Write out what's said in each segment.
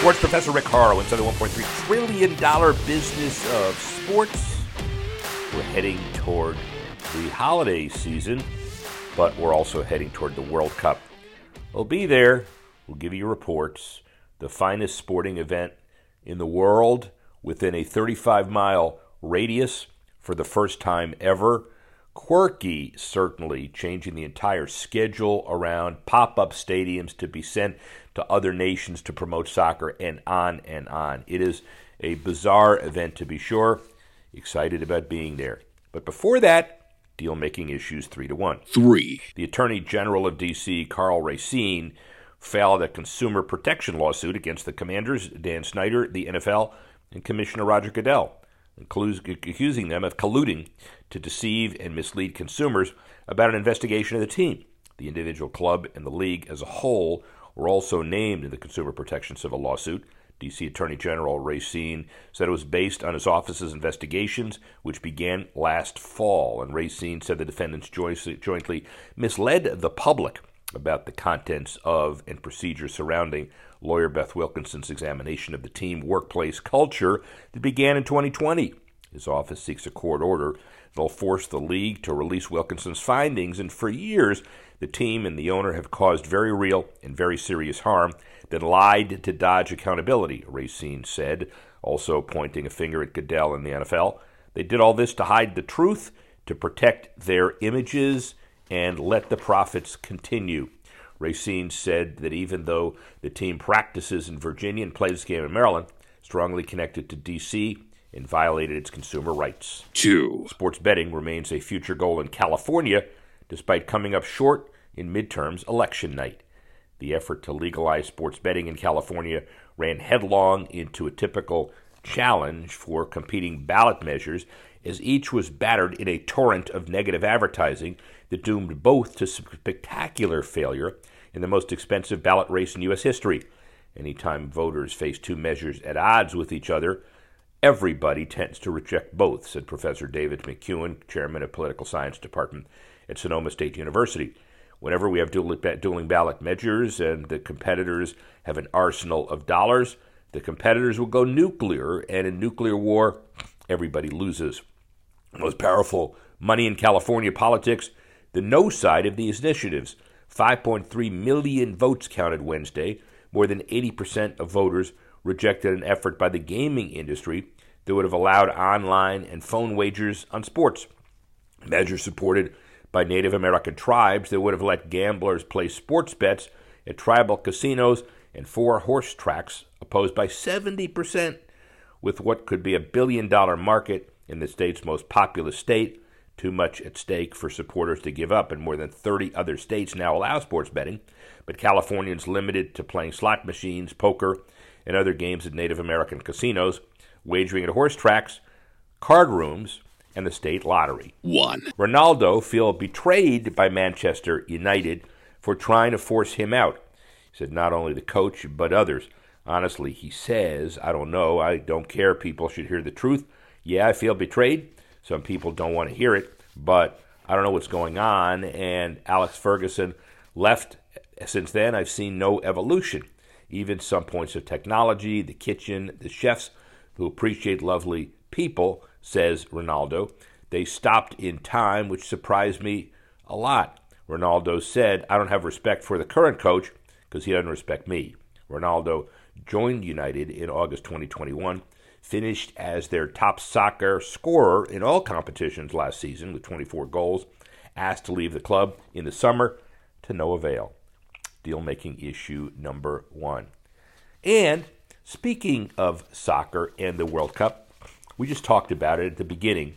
Sports Professor Rick Horrow inside the $1.3 trillion business of sports. We're heading toward the holiday season, but we're also heading toward the World Cup. We'll be there. We'll give you reports. The finest sporting event in the world within a 35 mile radius for the first time ever. Quirky, certainly, changing the entire schedule around, pop up stadiums to be sent to other nations to promote soccer, and on and on. It is a bizarre event to be sure. Excited about being there. But before that, deal making issues three to one. Three. The Attorney General of D.C., Karl Racine, filed a consumer protection lawsuit against the commanders, Dan Snyder, the NFL, and Commissioner Roger Goodell, accusing them of colluding to deceive and mislead consumers about an investigation of the team. The individual club and the league as a whole were also named in the consumer protection civil lawsuit. D.C. Attorney General Racine said it was based on his office's investigations, which began last fall. And Racine said the defendants jointly misled the public about the contents of and procedures surrounding lawyer Beth Wilkinson's examination of the team workplace culture that began in 2020. His office seeks a court order that'll force the league to release Wilkinson's findings, and for years, the team and the owner have caused very real and very serious harm that lied to dodge accountability, Racine said, also pointing a finger at Goodell and the NFL. They did all this to hide the truth, to protect their images, and let the profits continue. Racine said that even though the team practices in Virginia and plays this game in Maryland, strongly connected to D.C., and violated its consumer rights. Two. Sports betting remains a future goal in California, despite coming up short in midterms election night. The effort to legalize sports betting in California ran headlong into a typical challenge for competing ballot measures as each was battered in a torrent of negative advertising that doomed both to spectacular failure in the most expensive ballot race in U.S. history. Anytime voters face two measures at odds with each other, everybody tends to reject both, said Professor David McCuan, chairman of Political Science Department at Sonoma State University whenever we have dueling ballot measures and the competitors have an arsenal of dollars, the competitors will go nuclear, and in nuclear war, everybody loses. Most powerful money in California politics, the no side of these initiatives. 5.3 million votes counted Wednesday. More than 80% of voters rejected an effort by the gaming industry that would have allowed online and phone wagers on sports. Measures supported by Native American tribes that would have let gamblers place sports bets at tribal casinos and four horse tracks, opposed by 70%, with what could be a billion dollar market in the state's most populous state. Too much at stake for supporters to give up, and more than 30 other states now allow sports betting, but Californians limited to playing slot machines, poker, and other games at Native American casinos, wagering at horse tracks, card rooms, and the state lottery. One. Ronaldo feel betrayed by Manchester United for trying to force him out. He said not only the coach, but others. Honestly, he says, I don't know, I don't care. People should hear the truth. Yeah, I feel betrayed. Some people don't want to hear it, but I don't know what's going on. And Alex Ferguson left. Since then, I've seen no evolution. Even some points of technology, the kitchen, the chefs who appreciate lovely people says Ronaldo. They stopped in time, which surprised me a lot. Ronaldo said, I don't have respect for the current coach because he doesn't respect me. Ronaldo joined United in August 2021, finished as their top soccer scorer in all competitions last season with 24 goals, asked to leave the club in the summer to no avail. Deal making issue number one. And speaking of soccer and the World Cup, we just talked about it at the beginning.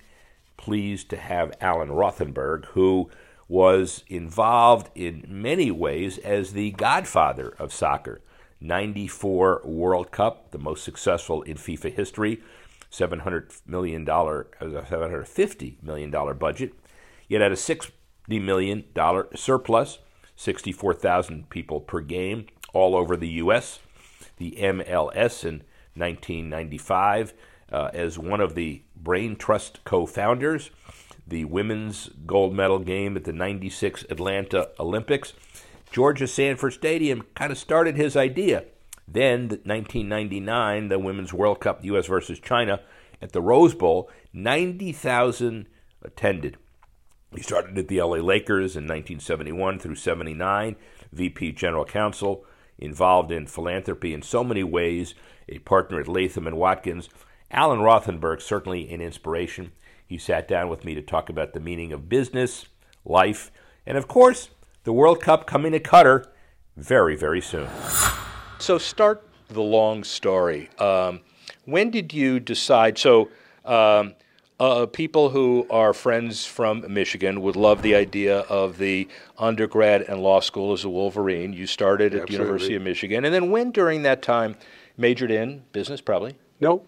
Pleased to have Alan Rothenberg, who was involved in many ways as the godfather of soccer. 94 World Cup, the most successful in FIFA history, $700 million, $750 million budget. Yet at a $60 million surplus, 64,000 people per game all over the U.S. The MLS in 1995 uh, as one of the Brain Trust co founders, the women's gold medal game at the 96 Atlanta Olympics. Georgia Sanford Stadium kind of started his idea. Then, 1999, the Women's World Cup, U.S. versus China, at the Rose Bowl, 90,000 attended. He started at the LA Lakers in 1971 through 79, VP General Counsel, involved in philanthropy in so many ways, a partner at Latham and Watkins. Alan Rothenberg, certainly an inspiration. He sat down with me to talk about the meaning of business, life, and of course, the World Cup coming to Qatar very, very soon. So, start the long story. Um, when did you decide? So, um, uh, people who are friends from Michigan would love the idea of the undergrad and law school as a Wolverine. You started at the University of Michigan, and then when during that time majored in business, probably? No.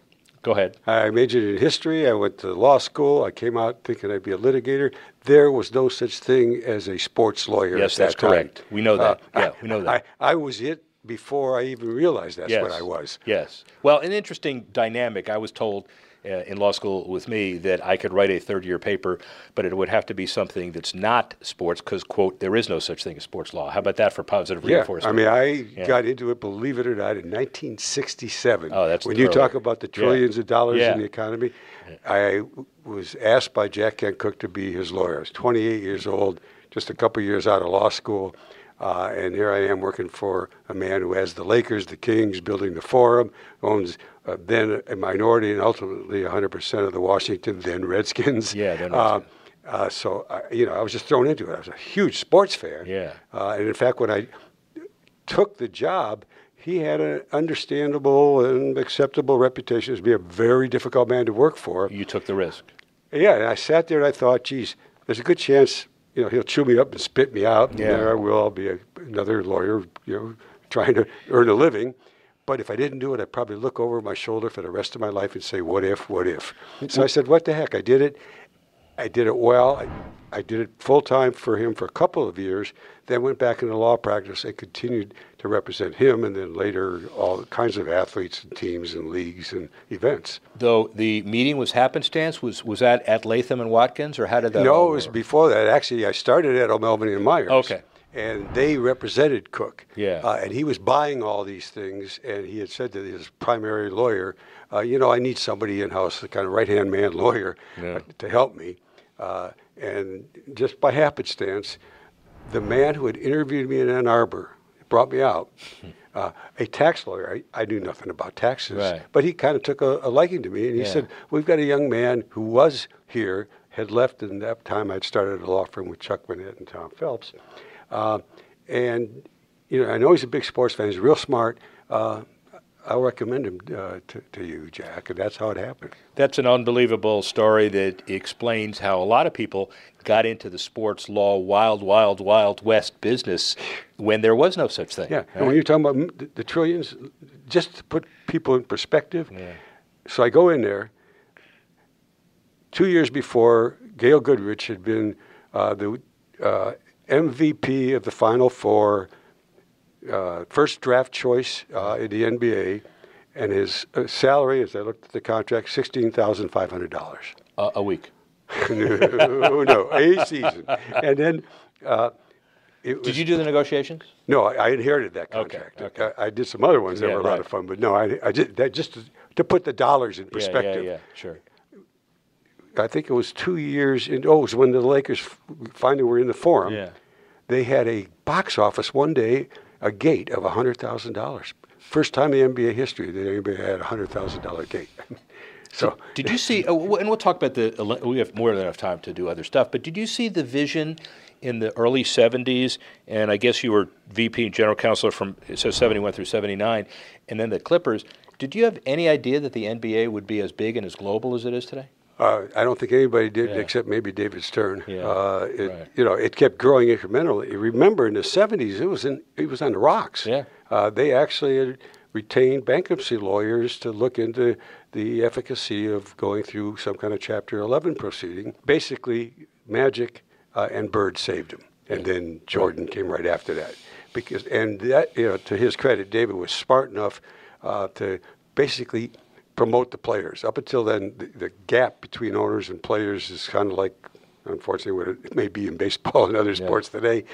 Go ahead. I majored in history. I went to law school. I came out thinking I'd be a litigator. There was no such thing as a sports lawyer. Yes, that's that correct. We know that. Uh, yeah, I, we know that. I, I was it before I even realized that's yes. what I was. Yes. Well, an interesting dynamic. I was told Uh, in law school with me that I could write a third year paper, but it would have to be something that's not sports because, quote, there is no such thing as sports law. How about that for positive yeah, reinforcement? I mean, I yeah. got into it, believe it or not, in 1967. Oh, that's When you talk about the trillions yeah. of dollars in the economy, I was asked by Jack Kent Cooke to be his lawyer. I was 28 years old, just a couple years out of law school. Uh, and here I am working for a man who has the Lakers, the Kings, building the Forum, owns uh, then a minority and ultimately 100% of the Washington then Redskins. Yeah, then uh, uh, so I, you know, I was just thrown into it. I was a huge sports fan. Yeah. Uh, and in fact, when I took the job, he had an understandable and acceptable reputation as being a very difficult man to work for. You took the risk. Yeah, and I sat there and I thought, geez, there's a good chance you know, he'll chew me up and spit me out. And yeah. there I will. I'll be a, another lawyer, you know, trying to earn a living. But if I didn't do it, I'd probably look over my shoulder for the rest of my life and say, what if, what if? So I said, what the heck? I did it. I did it well. I, I did it full time for him for a couple of years, then went back into law practice and continued to represent him and then later all kinds of athletes and teams and leagues and events. Though the meeting was happenstance, was was that at Latham and Watkins or how did that No, it was before that. Actually, I started at O'Melveny and Myers. Okay. And they represented Cooke. Yeah. Uh, and he was buying all these things, and he had said to his primary lawyer, uh, you know, I need somebody in house, a kind of right hand man lawyer, yeah. uh, to help me. Uh, and just by happenstance, the man who had interviewed me in Ann Arbor brought me out. Uh, a tax lawyer. I, I, knew nothing about taxes, right. but he kind of took a, a, liking to me, and he yeah. said, "We've got a young man who was here, had left, and that time I'd started a law firm with Chuck Burnett and Tom Phelps, uh, and you know I know he's a big sports fan. He's real smart. Uh, I'll recommend him uh, to, to you, Jack, and that's how it happened. That's an unbelievable story that explains how a lot of people got into the sports law wild, wild, wild west business when there was no such thing. Yeah, right? and when you're talking about the, trillions, just to put people in perspective, yeah. so I go in there. Two years before, Gail Goodrich had been uh, the uh, MVP of the Final Four uh, first draft choice uh, in the NBA, and his uh, salary, as I looked at the contract, sixteen thousand five hundred dollars uh, a week. No, no, a season, and then. Uh, did you do the negotiations? No, I, I inherited that contract. Okay, okay. I, I, did some other ones that yeah, were a right. lot of fun, but no, I, I did that just to, to, put the dollars in perspective. Yeah, yeah, yeah, sure. I think it was two years. In, oh, it was when the Lakers finally were in the Forum. Yeah. They had a box office one day a gate of $100,000. First time in NBA history that anybody had a $100,000 gate. so, did you see, uh, and we'll talk about the, we have more than enough time to do other stuff, but did you see the vision in the early 70s? And I guess you were VP and general counselor from, says 71 through 79, and then the Clippers. Did you have any idea that the NBA would be as big and as global as it is today? Uh, I don't think anybody did Yeah. except maybe David Stern. Yeah, Uh, it, right. You know, it kept growing incrementally. Remember, in the '70s, it was in it was on the rocks. Yeah. Uh, they actually had retained bankruptcy lawyers to look into the efficacy of going through some kind of Chapter 11 proceeding. Basically, Magic uh, and Bird saved him, and then Jordan came right after that. Because and that you know, to his credit, David was smart enough uh, to basically promote the players. Up until then, the, the gap between owners and players is kind of like, unfortunately, what it may be in baseball and other sports today.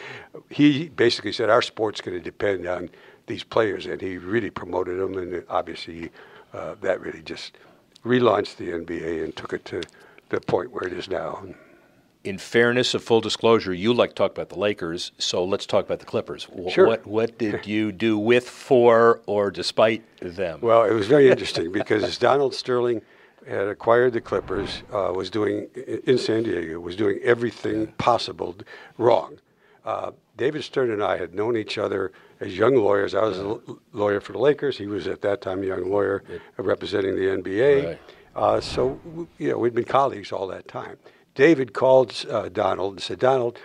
He basically said our sport's going to depend on these players, and he really promoted them. And obviously, uh, that really just relaunched the NBA and took it to the point where it is now. In fairness of full disclosure, you like to talk about the Lakers, so let's talk about the Clippers. Wh- Sure. What what did you do with, for, or despite them? Well, it was very interesting because Donald Sterling had acquired the Clippers, uh, was doing in San Diego, was doing everything possible wrong. Uh, David Stern and I had known each other as young lawyers. I was a l- lawyer for the Lakers. He was at that time a young lawyer uh, representing the NBA. Right. Uh, so you know we'd been colleagues all that time. David called uh, Donald and said, "Donald,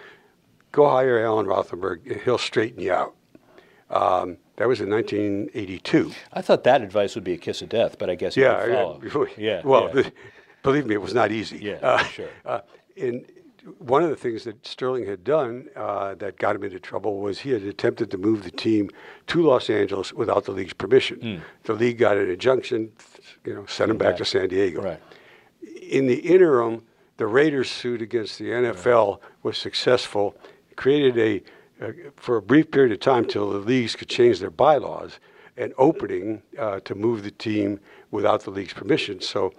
go hire Alan Rothenberg. He'll straighten you out." Um, that was in 1982. I thought that advice would be a kiss of death, but I guess Yeah, yeah. yeah. Well, yeah. believe me, it was not easy. Yeah, Uh, sure. Uh, and one of the things that Sterling had done uh, that got him into trouble was he had attempted to move the team to Los Angeles without the league's permission. The league got an injunction, you know, sent him back Right. to San Diego. right. In the interim, the Raiders' suit against the NFL was successful, created a, uh, for a brief period of time till the leagues could change their bylaws, an opening uh, to move the team without the league's permission. So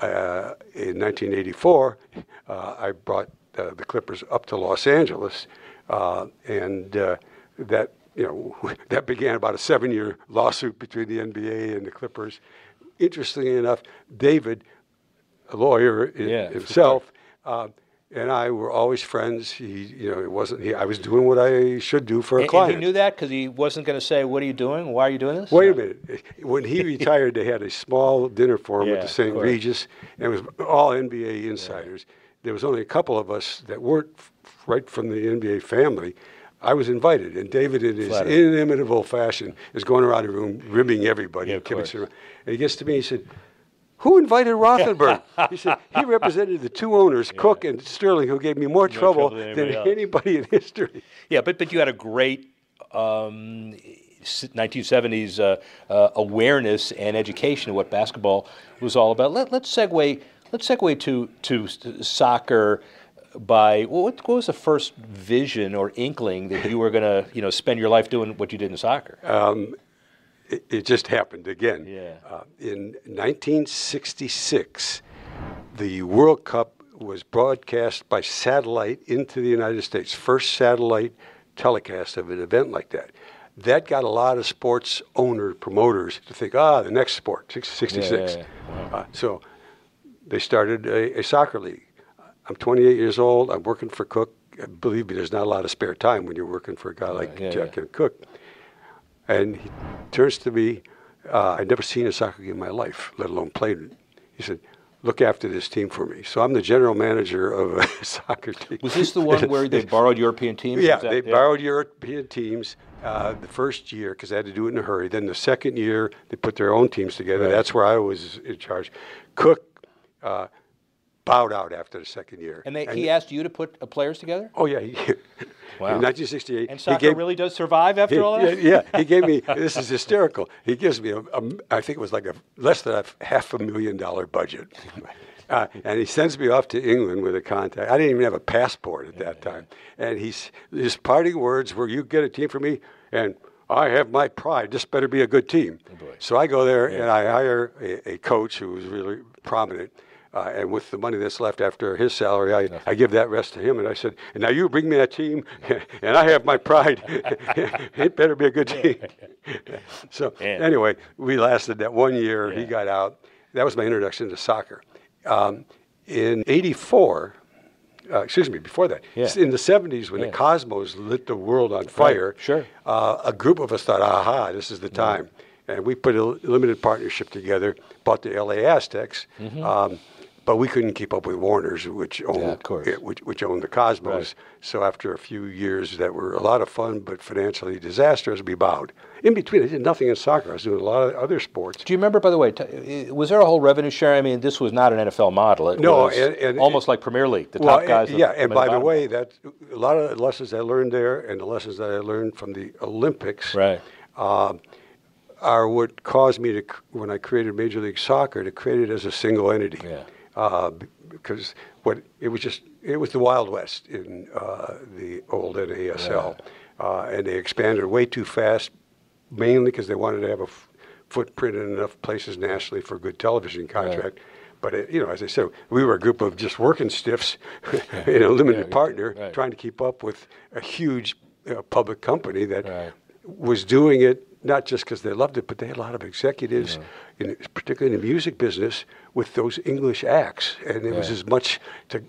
uh, in 1984, uh, I brought the Clippers up to Los Angeles, uh, and uh, that you know that began about a seven-year lawsuit between the NBA and the Clippers. Interestingly enough, David a lawyer Yeah, himself, uh, and I were always friends. He, you know, it wasn't. He, I was doing what I should do for a And, and client. he knew that because he wasn't going to say, "What are you doing? Why are you doing this?" Wait a minute. When he retired, they had a small dinner for him Yeah, at the St. Regis, and it was all NBA insiders. There was only a couple of us that weren't f- right from the NBA family. I was invited, and David, in his Flattered. inimitable fashion, is going around the room ribbing everybody. Yeah, of course. And he gets to me, he said, who invited Rothenberg? he said, he represented the two owners, Cooke and Sterling, who gave me more trouble, trouble than than anybody else. anybody in history. Yeah, but but you had a great um, 1970s uh, uh, awareness and education of what basketball was all about. Let, let's segue. Let's segue to to soccer. By what, what was the first vision or inkling that you were going to you know spend your life doing what you did in soccer? it, it just happened again. Yeah. Uh, in 1966, the World Cup was broadcast by satellite into the United States. First satellite telecast of an event like that. That got a lot of sports owner promoters to think, ah, the next sport, six- 66. Yeah, yeah, Uh, so they started a, a soccer league. I'm 28 years old. I'm working for Cooke. Believe me, there's not a lot of spare time when you're working for a guy like yeah, Jack yeah. and Cooke. And he turns to me. Uh, I'd never seen a soccer game in my life, let alone played it. He said, "Look after this team for me." So I'm the general manager of a soccer team. Was this the one where they borrowed European teams? Yeah, that- they borrowed European teams uh, the first year because they had to do it in a hurry. Then the second year, they put their own teams together. Right. That's where I was in charge. Cooke uh, bowed out after the second year. And they, he asked you to put uh, players together. oh yeah, he, Wow. in 1968, And he soccer gave, really does survive after he- all that. yeah, yeah, he gave me. This is hysterical. He gives me a, a I think it was like a less than a half a million dollar budget, uh, and he sends me off to England with a contact. I didn't even have a passport at that time, and he's his parting words were, "You get a team for me, and I have my pride. This better be a good team." so I go there and I hire a, a coach who was really prominent. Uh, and with the money that's left after his salary, I, I give that rest to him. And I said, and now you bring me that team, and I have my pride. it better be a good team. so anyway, we lasted that one year. He got out. That was my introduction to soccer. Um, in '84, uh, excuse me, before that, Yeah. in the '70s when Yeah. the cosmos lit the world on fire, sure. uh, a group of us thought, aha, this is the time. And we put a limited partnership together, bought the LA Aztecs, Mm-hmm. um, but we couldn't keep up with Warner's, which owned it, which, which owned the Cosmos. Right. So after a few years that were a lot of fun but financially disastrous, we bowed. In between, I did nothing in soccer. I was doing a lot of other sports. Do you remember, by the way, t- was there a whole revenue share? I mean, this was not an NFL model. It No, was and- and- almost like Premier League. The Well, top guys. and- yeah, and by the way, that a lot of the lessons I learned there and the lessons that I learned from the Olympics right? Um, are what caused me to, when I created Major League Soccer, to create it as a single entity. Yeah. Uh, because what it was just it was the Wild West in uh, the old NASL, uh, and they expanded way too fast, mainly because they wanted to have a f- footprint in enough places nationally for a good television contract. But it, you know, as I said, we were a group of just working stiffs in a limited Yeah, partner, right. trying to keep up with a huge uh, public company that Right. was doing it not just because they loved it, but they had a lot of executives, in, particularly in the music business, with those English acts, and it was as much to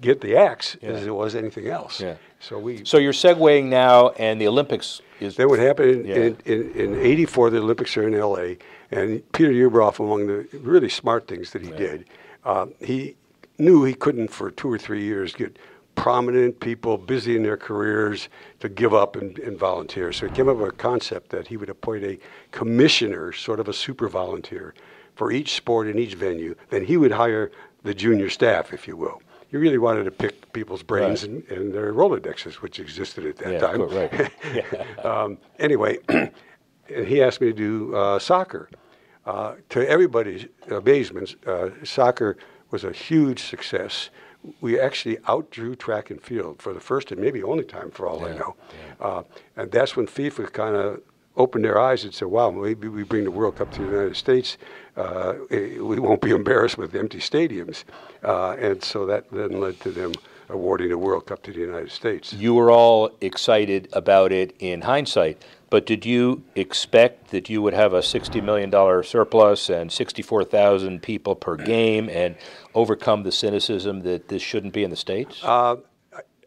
get the acts Yeah. as it was anything else. Yeah. So we. So you're segueing now, and the Olympics is. Then what happened in, Yeah. in, in, in 84, the Olympics are in LA, and Peter Ueberroth, among the really smart things that he did, um, he knew he couldn't for two or three years get prominent people busy in their careers to give up and, and volunteer. So he came up with a concept that he would appoint a commissioner, sort of a super volunteer, for each sport in each venue. Then he would hire the junior staff, if you will. He really wanted to pick people's brains Right. and, and their Rolodexes, which existed at that Yeah, time. cool, right. um, anyway, and he asked me to do uh, soccer. Uh, to everybody's amazement, uh, soccer was a huge success. We actually outdrew track and field for the first and maybe only time, for all I Yeah, know. Uh, and that's when FIFA kind of opened their eyes and said, "Wow, maybe we bring the World Cup to the United States. Uh, we won't be embarrassed with empty stadiums." Uh, and so that then led to them awarding the World Cup to the United States. You were all excited about it in hindsight, but did you expect that you would have a $60 million surplus and 64,000 people per game and overcome the cynicism that this shouldn't be in the States? Uh,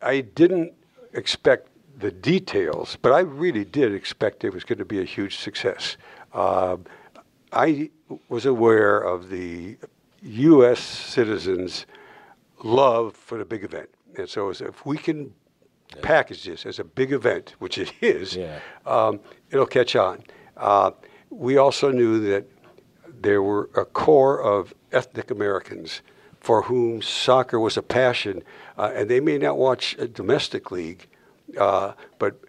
I didn't expect the details, but I really did expect it was going to be a huge success. Uh, I was aware of the U.S. citizens' love for the big event, and so if we can package this as a big event, which it is, Yeah. um, it'll catch on. Uh, we also knew that there were a core of ethnic Americans for whom soccer was a passion, uh, and they may not watch a domestic league, uh, but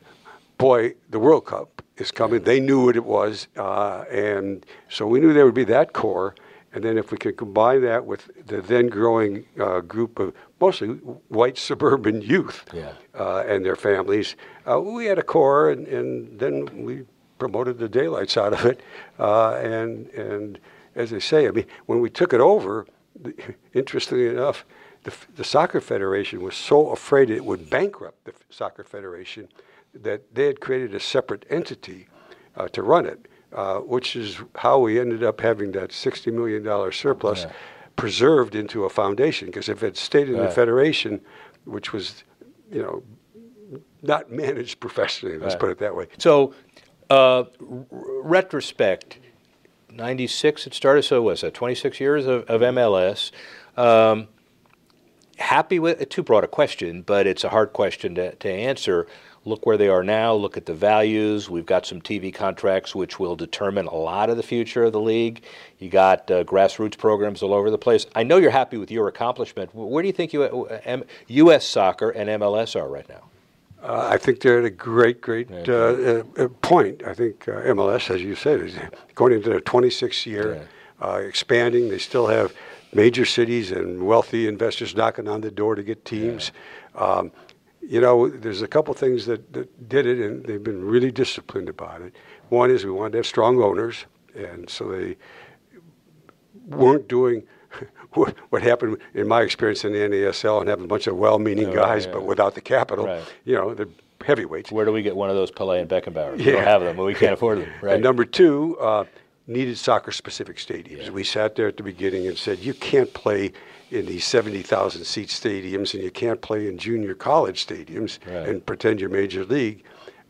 boy, the World Cup is coming. They knew what it was, uh, and so we knew there would be that core. And then if we could combine that with the then growing uh, group of mostly white suburban youth Yeah. uh, and their families, uh, we had a core, and, and then we promoted the daylights out of it. Uh, and and as I say, I mean, when we took it over, interestingly enough, the, the soccer federation was so afraid it would bankrupt the soccer federation that they had created a separate entity uh, to run it, uh, which is how we ended up having that $60 million surplus Yeah. preserved into a foundation. Because if it stayed in the federation, which was, you know, not managed professionally, let's Right. put it that way. So, uh, r- retrospect, 96 it started, so was that 26 years of, of MLS. Um, happy with, too broad a question, but it's a hard question to, to answer. Look where they are now, look at the values. We've got some TV contracts which will determine a lot of the future of the league. You got uh, grassroots programs all over the place. I know you're happy with your accomplishment. Where do you think you, uh, M- U.S. soccer and MLS are right now? Uh, I think they're at a great, great uh, uh, uh, point. I think uh, MLS, as you said, is going into their 26th year, uh, expanding. They still have major cities and wealthy investors knocking on the door to get teams. Um, you know, there's a couple things that, that did it, and they've been really disciplined about it. One is we wanted to have strong owners, and so they weren't doing what what happened in my experience in the NASL and having a bunch of well-meaning Oh, guys, yeah. but without the capital. Right. You know, the heavyweights. Where do we get one of those Pelé and Beckenbauer? We Yeah. don't have them. But we can't afford them. Right. And number two, uh, needed soccer-specific stadiums. We sat there at the beginning and said, you can't play in these 70,000 seat stadiums and you can't play in junior college stadiums Right. and pretend you're major league.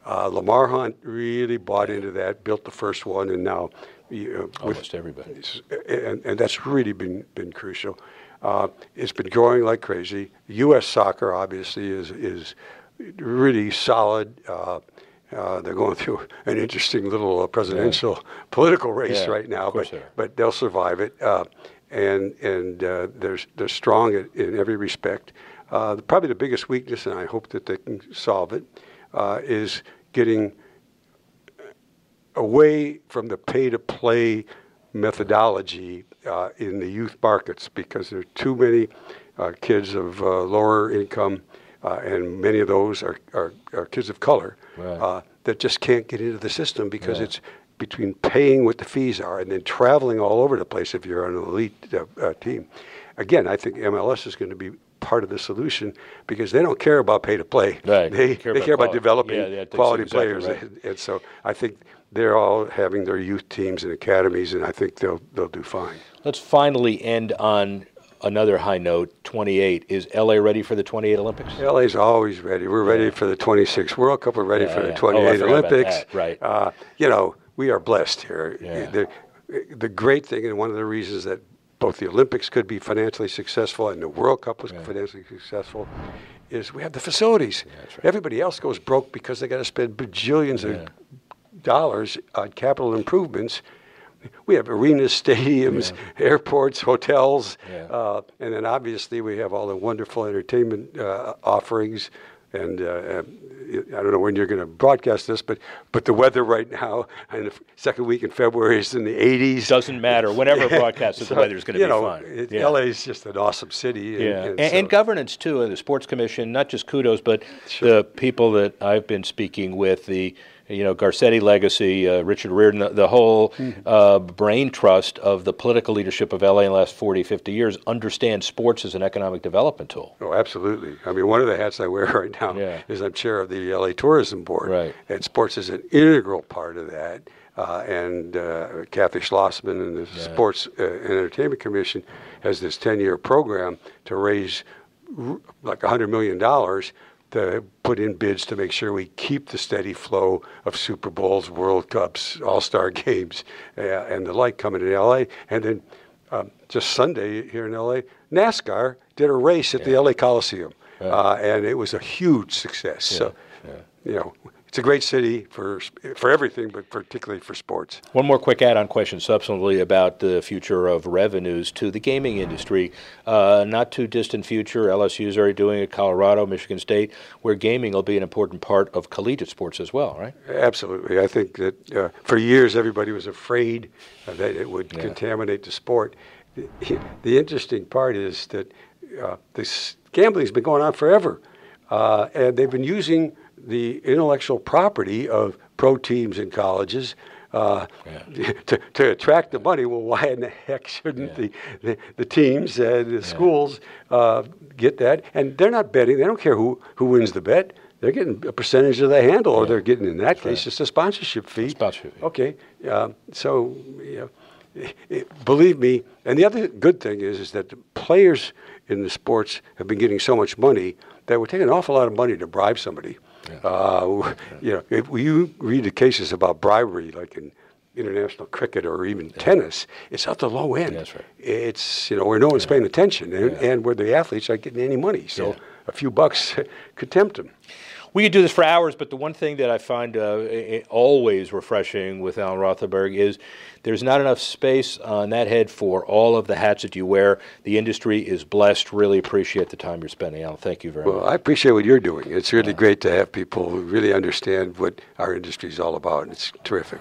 Uh, Lamar Hunt really bought into that, built the first one, and now you know, with- Almost everybody. and, and that's really been been crucial. Uh, it's been growing like crazy. U.S. soccer obviously is is really solid. Uh, uh, they're going through an interesting little uh, presidential yeah. political race yeah, right now, but but they'll survive it. Uh, and and uh, they're they're strong in, in every respect. Uh, probably the biggest weakness, and I hope that they can solve it, uh, is getting away from the pay-to-play methodology in the youth markets because there are too many kids of lower income uh, and many of those are, are, are kids of color right. uh, that just can't get into the system because yeah. it's between paying what the fees are and then traveling all over the place if you're on an elite uh, uh team. Again, I think MLS is going to be part of the solution because they don't care about pay to play. Right. They, care they about care about developing yeah, yeah, quality exactly players. Right. And, and so I think they're all having their youth teams and academies, and I think they'll they'll do fine. Let's finally end on another high note, 28. Is LA ready for the 28 Olympics? LA's always ready. We're ready yeah. for the 26 World Cup. We're ready yeah, for yeah. the 28 oh, Olympics. Right. Uh, you know, we are blessed here. The, the, great thing, and one of the reasons that both the Olympics could be financially successful and the World Cup was financially successful, is we have the facilities. Right. Everybody else goes broke because they got to spend bajillions of dollars on capital improvements we have arenas, stadiums, yeah. airports, hotels, yeah. uh, and then obviously we have all the wonderful entertainment uh, offerings. And uh, I don't know when you're going to broadcast this, but but the weather right now, and the second week in February is in the 80s. Doesn't matter. Whenever broadcast, so, the weather's going to be know, fine. It, yeah. LA is just an awesome city. And, yeah, and, and, so. and governance too, and the sports commission. Not just kudos, but sure. the people that I've been speaking with. The you know, Garcetti legacy, uh, Richard Riordan, the, the whole mm-hmm. uh, brain trust of the political leadership of LA in the last 40, 50 years understand sports as an economic development tool. Oh, absolutely. I mean, one of the hats I wear right now yeah. is I'm chair of the LA Tourism Board. Right. And sports is an integral part of that. Uh, and uh, Kathy Schloessman and the yeah. Sports uh, and Entertainment Commission has this 10 year program to raise r- like $100 million to put in bids to make sure we keep the steady flow of Super Bowls, World Cups, All Star games, uh, and the like coming to LA. And then um, just Sunday here in LA, NASCAR did a race at yeah. the LA Coliseum, right. uh, and it was a huge success. Yeah. So, yeah. you know, it's a great city for for everything, but particularly for sports. One more quick add-on question, subsequently about the future of revenues to the gaming industry. Uh, not too distant future, LSU is already doing it. Colorado, Michigan State, where gaming will be an important part of collegiate sports as well, right? Absolutely. I think that uh, for years everybody was afraid that it would Yeah. contaminate the sport. The, the interesting part is that uh, this gambling has been going on forever, uh, and they've been using the intellectual property of pro teams and colleges uh, Yeah. to, to attract the money. Well, why in the heck shouldn't Yeah. the, the, the teams and the schools uh, get that? And they're not betting. They don't care who, who wins the bet. They're getting a percentage of the handle, or they're getting, in that case, right. just a sponsorship fee. Sponsorship fee. Okay. Uh, so, you know, it- it- believe me. And the other good thing is, is that the players in the sports have been getting so much money that we're taking an awful lot of money to bribe somebody. Uh, you know, if you read the cases about bribery, like in international cricket or even tennis, it's at the low end. That's right. It's you know where no one's paying attention, and, Yeah. and where the athletes aren't getting any money. So Yeah. a few bucks could tempt them. We could do this for hours, but the one thing that I find uh, i- i- always refreshing with Alan Rothenberg is there's not enough space on that head for all of the hats that you wear. The industry is blessed. Really appreciate the time you're spending, Alan. Thank you very Well, much. Well, I appreciate what you're doing. It's really great to have people who really understand what our industry is all about. And it's terrific.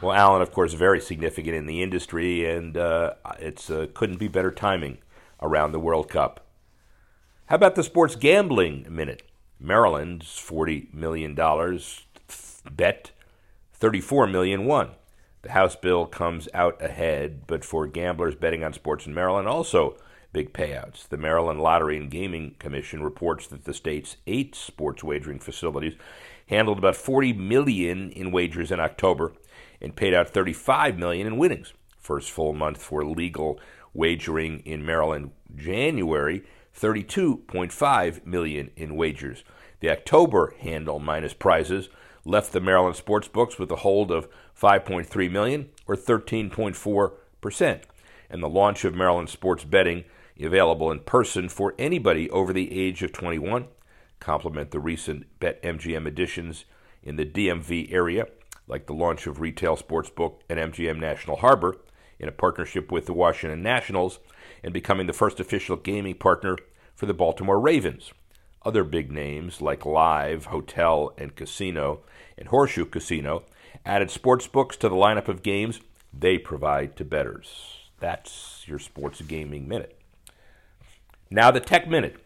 Well, Alan, of course, very significant in the industry, and uh, it's uh, couldn't be better timing around the World Cup. How about the sports gambling minute? Maryland's forty million dollars bet, $34 million won. The House bill comes out ahead, but for gamblers betting on sports in Maryland, also big payouts. The Maryland Lottery and Gaming Commission reports that the state's eight sports wagering facilities handled about 40 million in wagers in October and paid out 35 million in winnings. First full month for legal wagering in Maryland, January, 32.5 million in wagers. The October handle minus prizes left the Maryland sports books with a hold of 5.3 million or 13.4 percent. And the launch of Maryland sports betting available in person for anybody over the age of 21. Complement the recent BetMGM additions in the DMV area, like the launch of Retail Sportsbook at MGM National Harbor in a partnership with the Washington Nationals and becoming the first official gaming partner for the Baltimore Ravens. Other big names like Live, Hotel, and Casino, and Horseshoe Casino added sports books to the lineup of games they provide to bettors. That's your sports gaming minute. Now, the Tech Minute.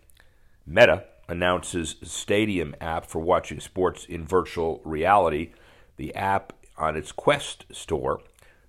Meta announces Stadium app for watching sports in virtual reality. The app on its Quest store,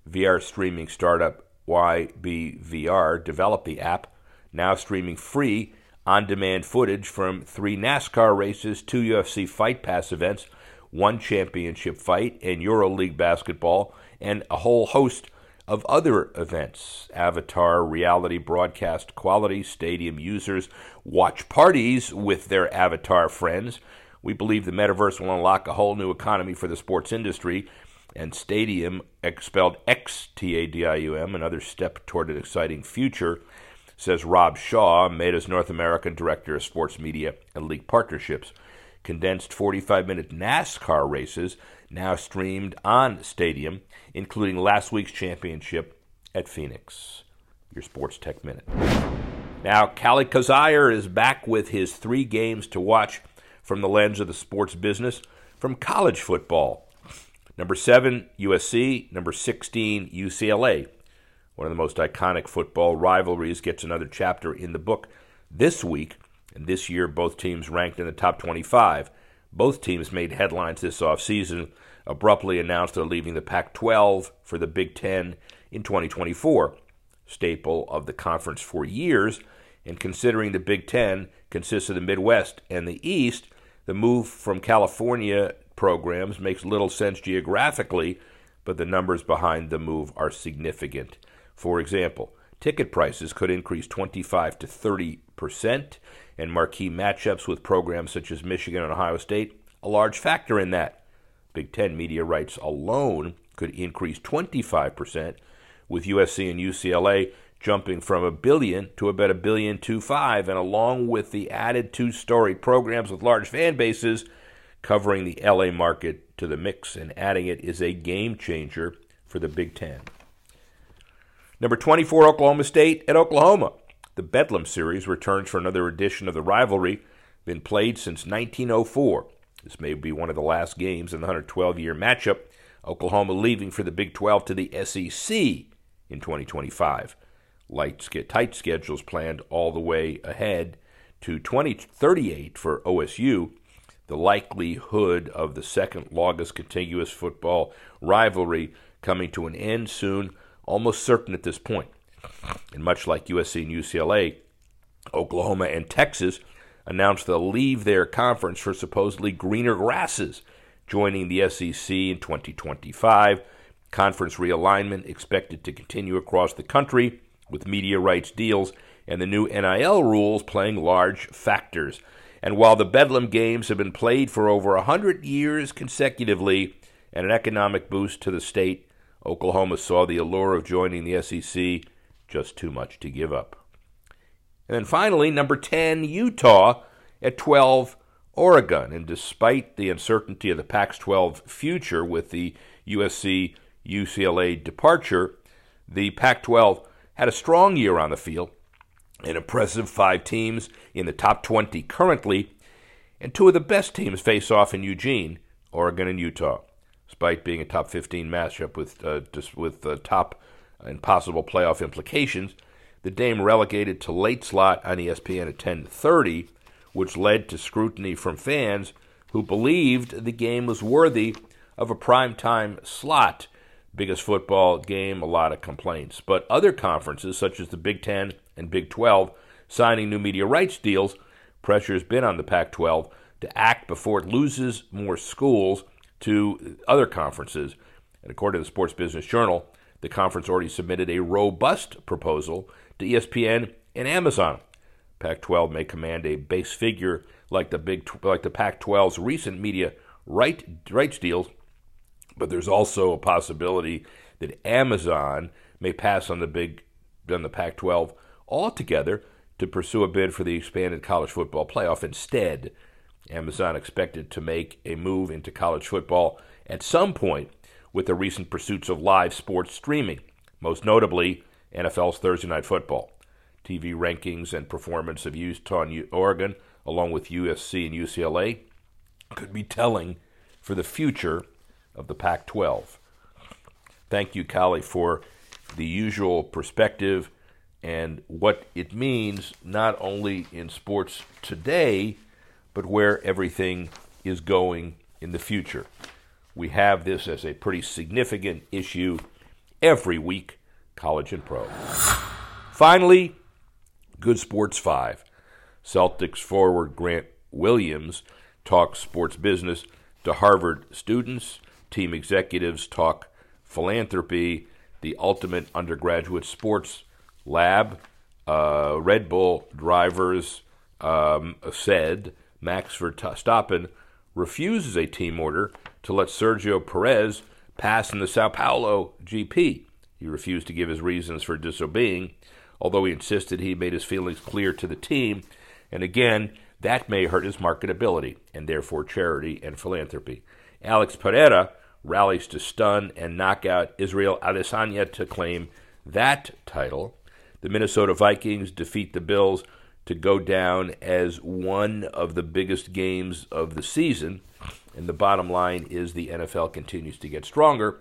VR streaming startup YBVR developed the app, now streaming free on demand footage from three NASCAR races, two UFC Fight Pass events, one championship fight, and EuroLeague basketball, and a whole host of other events. Avatar reality broadcast quality, stadium users watch parties with their avatar friends. We believe the metaverse will unlock a whole new economy for the sports industry. And Stadium expelled XTADIUM, another step toward an exciting future, says Rob Shaw, Meta's North American Director of Sports Media and League Partnerships. Condensed 45 minute NASCAR races now streamed on Stadium, including last week's championship at Phoenix. Your Sports Tech Minute. Now, Kali Kazire is back with his three games to watch from the lens of the sports business from college football. Number seven, USC. Number 16, UCLA. One of the most iconic football rivalries gets another chapter in the book this week. And this year, both teams ranked in the top 25. Both teams made headlines this offseason, abruptly announced they're leaving the Pac 12 for the Big Ten in 2024. Staple of the conference for years, and considering the Big Ten consists of the Midwest and the East, the move from California programs makes little sense geographically, but the numbers behind the move are significant. For example, ticket prices could increase 25 to 30 percent, and marquee matchups with programs such as Michigan and Ohio State a large factor in that. Big Ten media rights alone could increase 25 percent, with USC and UCLA jumping from a billion to about a billion two five, and along with the added two-story programs with large fan bases covering the LA market to the mix and adding it is a game changer for the Big Ten. Number 24, Oklahoma State at Oklahoma. The Bedlam series returns for another edition of the rivalry, been played since 1904. This may be one of the last games in the 112 year matchup. Oklahoma leaving for the Big 12 to the SEC in 2025. Light, tight schedules planned all the way ahead to 2038 for OSU the likelihood of the second longest contiguous football rivalry coming to an end soon almost certain at this point. And much like USC and UCLA, Oklahoma and Texas announced they'll leave their conference for supposedly greener grasses, joining the SEC in 2025. Conference realignment expected to continue across the country, with media rights deals and the new NIL rules playing large factors. And while the Bedlam Games have been played for over a 100 years consecutively and an economic boost to the state, Oklahoma saw the allure of joining the SEC just too much to give up. And then finally, number 10, Utah at 12, Oregon. And despite the uncertainty of the Pac 12 future with the USC UCLA departure, the Pac 12 had a strong year on the field an impressive five teams in the top 20 currently, and two of the best teams face off in Eugene, Oregon and Utah. Despite being a top 15 matchup with uh, just with top and possible playoff implications, the Dame relegated to late slot on ESPN at 10:30, which led to scrutiny from fans who believed the game was worthy of a primetime slot. Biggest football game, a lot of complaints. But other conferences, such as the Big Ten and Big 12 signing new media rights deals, pressure has been on the Pac 12 to act before it loses more schools to other conferences. And according to the Sports Business Journal, the conference already submitted a robust proposal to ESPN and Amazon. Pac 12 may command a base figure like the, Big, like the Pac 12's recent media right, rights deals, but there's also a possibility that Amazon may pass on the big on the Pac 12 altogether to pursue a bid for the expanded college football playoff. Instead, Amazon expected to make a move into college football at some point with the recent pursuits of live sports streaming, most notably NFL's Thursday Night Football. TV rankings and performance of Utah and Oregon, along with USC and UCLA, could be telling for the future of the Pac 12. Thank you, Callie, for the usual perspective and what it means not only in sports today, but where everything is going in the future. We have this as a pretty significant issue every week, college and pro. Finally, Good Sports 5. Celtics forward Grant Williams talks sports business to Harvard students. Team executives talk philanthropy. The ultimate undergraduate sports lab. Uh, Red Bull drivers um, said Max Verstappen refuses a team order to let Sergio Perez pass in the Sao Paulo GP. He refused to give his reasons for disobeying, although he insisted he made his feelings clear to the team. And again, that may hurt his marketability and therefore charity and philanthropy. Alex Pereira rallies to stun and knock out Israel Adesanya to claim that title. The Minnesota Vikings defeat the Bills to go down as one of the biggest games of the season. And the bottom line is the NFL continues to get stronger.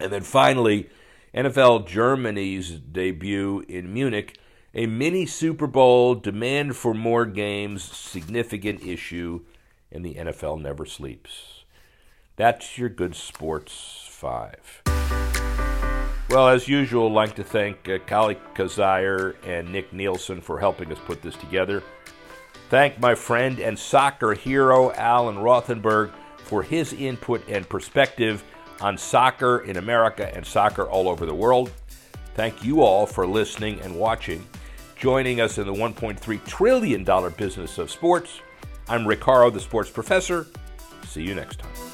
And then finally, NFL Germany's debut in Munich, a mini Super Bowl, demand for more games, significant issue, and the NFL never sleeps. That's your good sports five. Well, as usual, I'd like to thank uh, Kali Kazire and Nick Nielsen for helping us put this together. Thank my friend and soccer hero, Alan Rothenberg, for his input and perspective on soccer in America and soccer all over the world. Thank you all for listening and watching. Joining us in the $1.3 trillion business of sports, I'm Rick Horrow, the sports professor. See you next time.